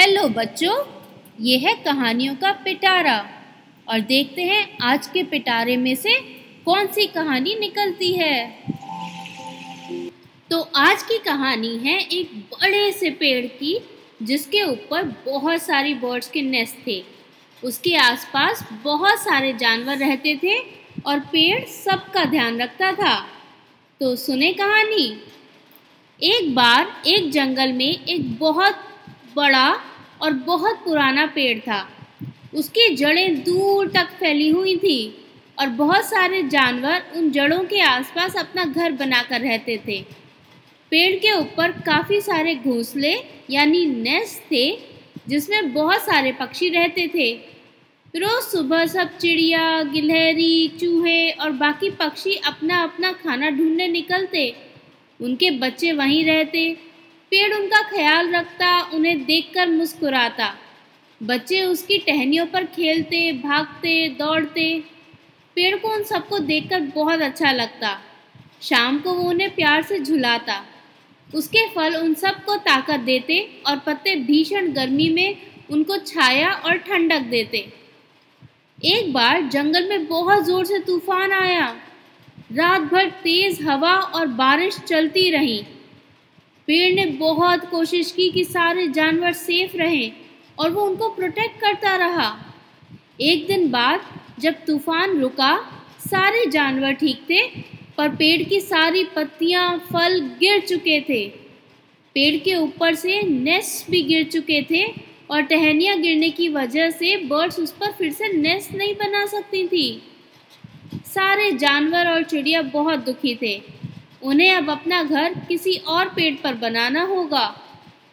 Hello बच्चों, ये है कहानियों का पिटारा। और देखते हैं आज के पिटारे में से कौन सी कहानी निकलती है। तो आज की कहानी है एक बड़े से पेड़ की, जिसके ऊपर बहुत सारी बर्ड्स के नेस्ट थे। उसके आसपास बहुत सारे जानवर रहते थे और पेड़ सबका ध्यान रखता था। तो सुने कहानी। एक बार एक जंगल में एक बहुत बड़ा और बहुत पुराना पेड़ था। उसकी जड़ें दूर तक फैली हुई थी और बहुत सारे जानवर उन जड़ों के आसपास अपना घर बनाकर रहते थे। पेड़ के ऊपर काफ़ी सारे घोंसले यानी नेस्ट थे, जिसमें बहुत सारे पक्षी रहते थे। रोज़ सुबह सब चिड़िया, गिलहरी, चूहे और बाकी पक्षी अपना अपना खाना ढूँढने निकलते। उनके बच्चे वहीं रहते। पेड़ उनका ख्याल रखता, उन्हें देखकर मुस्कुराता। बच्चे उसकी टहनियों पर खेलते, भागते, दौड़ते। पेड़ को उन सबको देखकर बहुत अच्छा लगता। शाम को वो उन्हें प्यार से झुलाता। उसके फल उन सबको ताकत देते और पत्ते भीषण गर्मी में उनको छाया और ठंडक देते। एक बार जंगल में बहुत ज़ोर से तूफ़ान आया। रात भर तेज हवा और बारिश चलती रही। पेड़ ने बहुत कोशिश की कि सारे जानवर सेफ़ रहें और वो उनको प्रोटेक्ट करता रहा। एक दिन बाद, जब तूफ़ान रुका, सारे जानवर ठीक थे, पर पेड़ की सारी पत्तियाँ फल गिर चुके थे। पेड़ के ऊपर से नेस्ट भी गिर चुके थे और टहनियाँ गिरने की वजह से बर्ड्स उस पर फिर से नेस्ट नहीं बना सकती थी। सारे जानवर और चिड़िया बहुत दुखी थे। उन्हें अब अपना घर किसी और पेड़ पर बनाना होगा।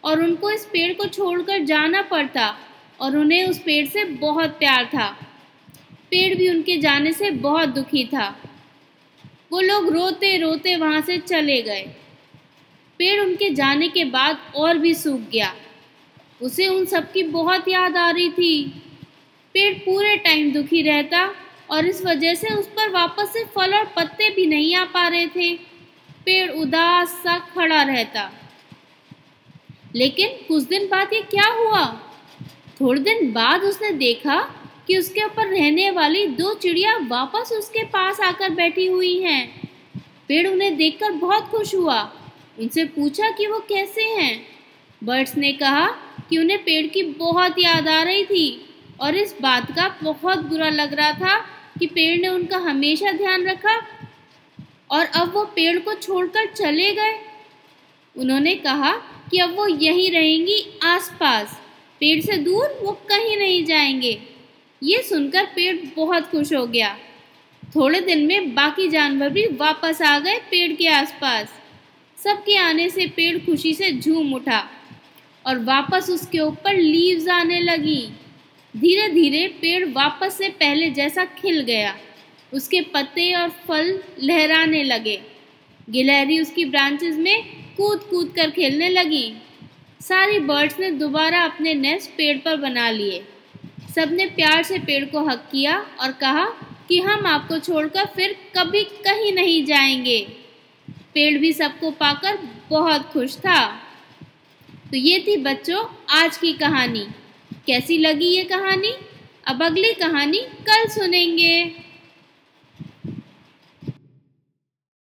और उनको इस पेड़ को छोड़कर जाना पड़ता और उन्हें उस पेड़ से बहुत प्यार था। पेड़ भी उनके जाने से बहुत दुखी था। वो लोग रोते रोते वहाँ से चले गए। पेड़ उनके जाने के बाद और भी सूख गया। उसे उन सबकी बहुत याद आ रही थी। पेड़ पूरे टाइम दुखी रहता और इस वजह से उस पर वापस से फल और पत्ते भी नहीं आ पा रहे थे। पेड़ उदास सा खड़ा रहता। लेकिन कुछ दिन बाद ये क्या हुआ? थोड़े दिन बाद उसने देखा कि उसके ऊपर रहने वाली दो चिड़िया वापस उसके पास आकर बैठी हुई हैं। पेड़ उन्हें देखकर बहुत खुश हुआ। उनसे पूछा कि वो कैसे हैं? बर्ड्स ने कहा कि उन्हें पेड़ की बहुत याद आ रही थी और इस बात का बहुत बुरा लग रहा था कि पेड़ ने उनका हमेशा ध्यान रखा और अब वो पेड़ को छोड़कर चले गए। उन्होंने कहा कि अब वो यहीं रहेंगी आसपास। पेड़ से दूर वो कहीं नहीं जाएँगे। ये सुनकर पेड़ बहुत खुश हो गया। थोड़े दिन में बाकी जानवर भी वापस आ गए पेड़ के आसपास। सबके आने से पेड़ खुशी से झूम उठा और वापस उसके ऊपर लीव्स आने लगी। धीरे धीरे पेड़ वापस से पहले जैसा खिल गया। उसके पत्ते और फल लहराने लगे। गिलहरी उसकी ब्रांचेस में कूद कूद कर खेलने लगी। सारी बर्ड्स ने दोबारा अपने नेस्ट पेड़ पर बना लिए। सबने प्यार से पेड़ को हक किया और कहा कि हम आपको छोड़कर फिर कभी कहीं नहीं जाएँगे। पेड़ भी सबको पाकर बहुत खुश था। तो ये थी बच्चों आज की कहानी। कैसी लगी ये कहानी? अब अगली कहानी कल सुनेंगे।